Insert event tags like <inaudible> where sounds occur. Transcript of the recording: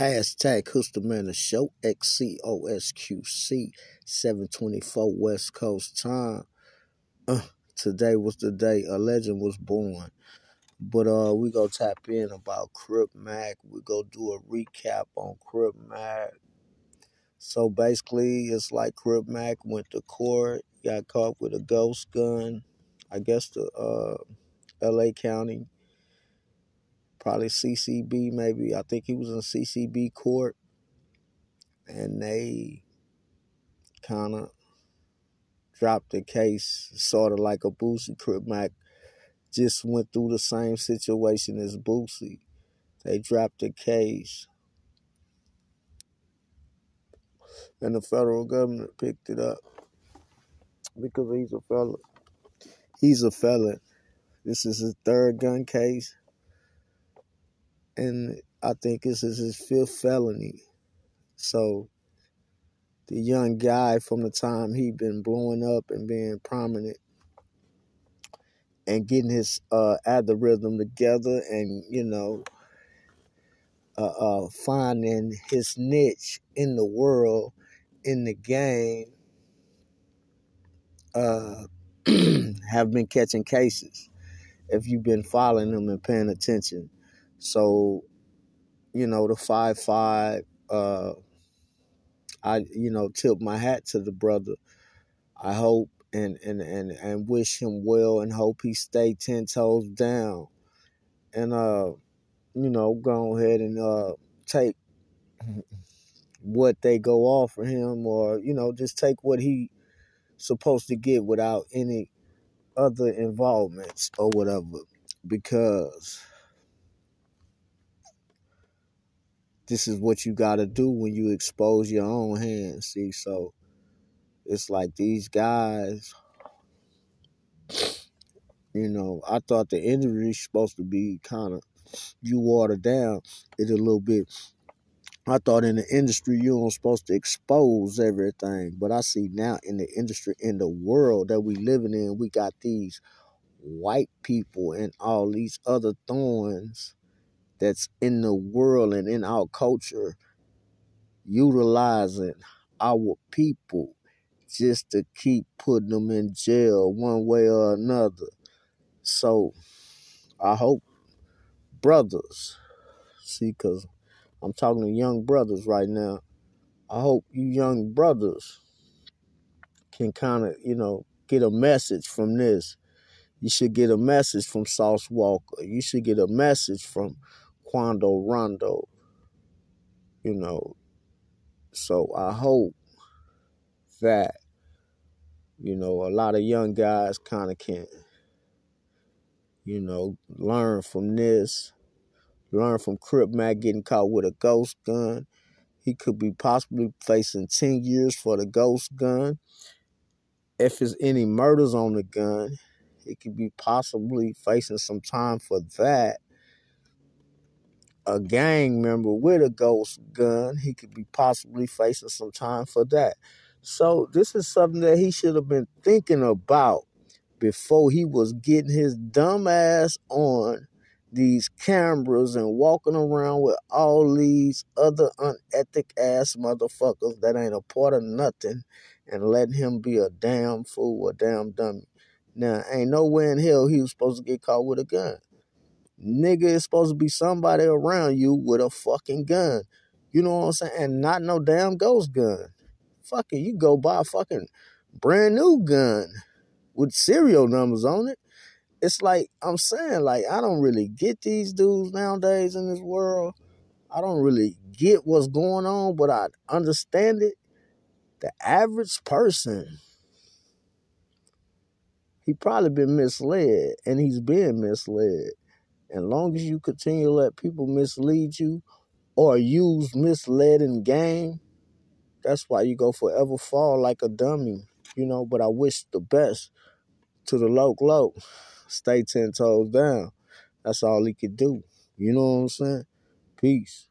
Hashtag Customer Show XCOSQC 724 West Coast time. Uh, today was the day a legend was born. But uh we go tap in about Crip Mac. We go do a recap on Crip Mac. So basically it's like Crip Mac went to court, got caught with a ghost gun. I guess the uh LA County probably CCB, maybe. I think he was in CCB court, and they kind of dropped the case, sort of like a Boosie. Crip Mac just went through the same situation as Boosie. They dropped the case, and the federal government picked it up because he's a felon. He's a felon. This is his third gun case and I think this is his fifth felony. So the young guy from the time he been blowing up and being prominent and getting his uh algorithm together and you know uh, uh finding his niche in the world in the game uh <clears throat> have been catching cases if you've been following them and paying attention so, you know, the five five, uh, I you know tip my hat to the brother. I hope and and and and wish him well and hope he stay ten toes down. And uh, you know, go ahead and uh take what they go offer him, or you know, just take what he supposed to get without any other involvements or whatever, because this is what you got to do when you expose your own hands. See, so it's like these guys, you know, I thought the industry's supposed to be kind of, you water down it a little bit. I thought in the industry you were supposed to expose everything, but I see now in the industry, in the world that we living in, we got these white people and all these other thorns that's in the world and in our culture utilizing our people just to keep putting them in jail one way or another. So I hope brothers, see, because I'm talking to young brothers right now. I hope you young brothers can kind of, you know, get a message from this. You should get a message from Sauce Walka. You should get a message from Quando Rondo. You know, so I hope that, you know, a lot of young guys kind of can, you know, learn from this, learn from Crip Mac getting caught with a ghost gun. He could be possibly facing 10 years for the ghost gun. If there's any murders on the gun, he could be possibly facing some time for that a gang member with a ghost gun, he could be possibly facing some time for that. So this is something that he should have been thinking about before he was getting his dumb ass on these cameras and walking around with all these other unethic ass motherfuckers that ain't a part of nothing and letting him be a damn fool, a damn dummy. Now, ain't nowhere in hell he was supposed to get caught with a gun. Nigga is supposed to be somebody around you with a fucking gun. You know what I'm saying? And not no damn ghost gun. Fucking, you go buy a fucking brand new gun with serial numbers on it. It's like I'm saying, like I don't really get these dudes nowadays in this world. I don't really get what's going on, but I understand it. The average person, he probably been misled, and he's being misled. And long as you continue to let people mislead you or use misleading game, that's why you go forever fall like a dummy, you know. But I wish the best to the loc loc. Stay ten toes down. That's all he could do. You know what I'm saying? Peace.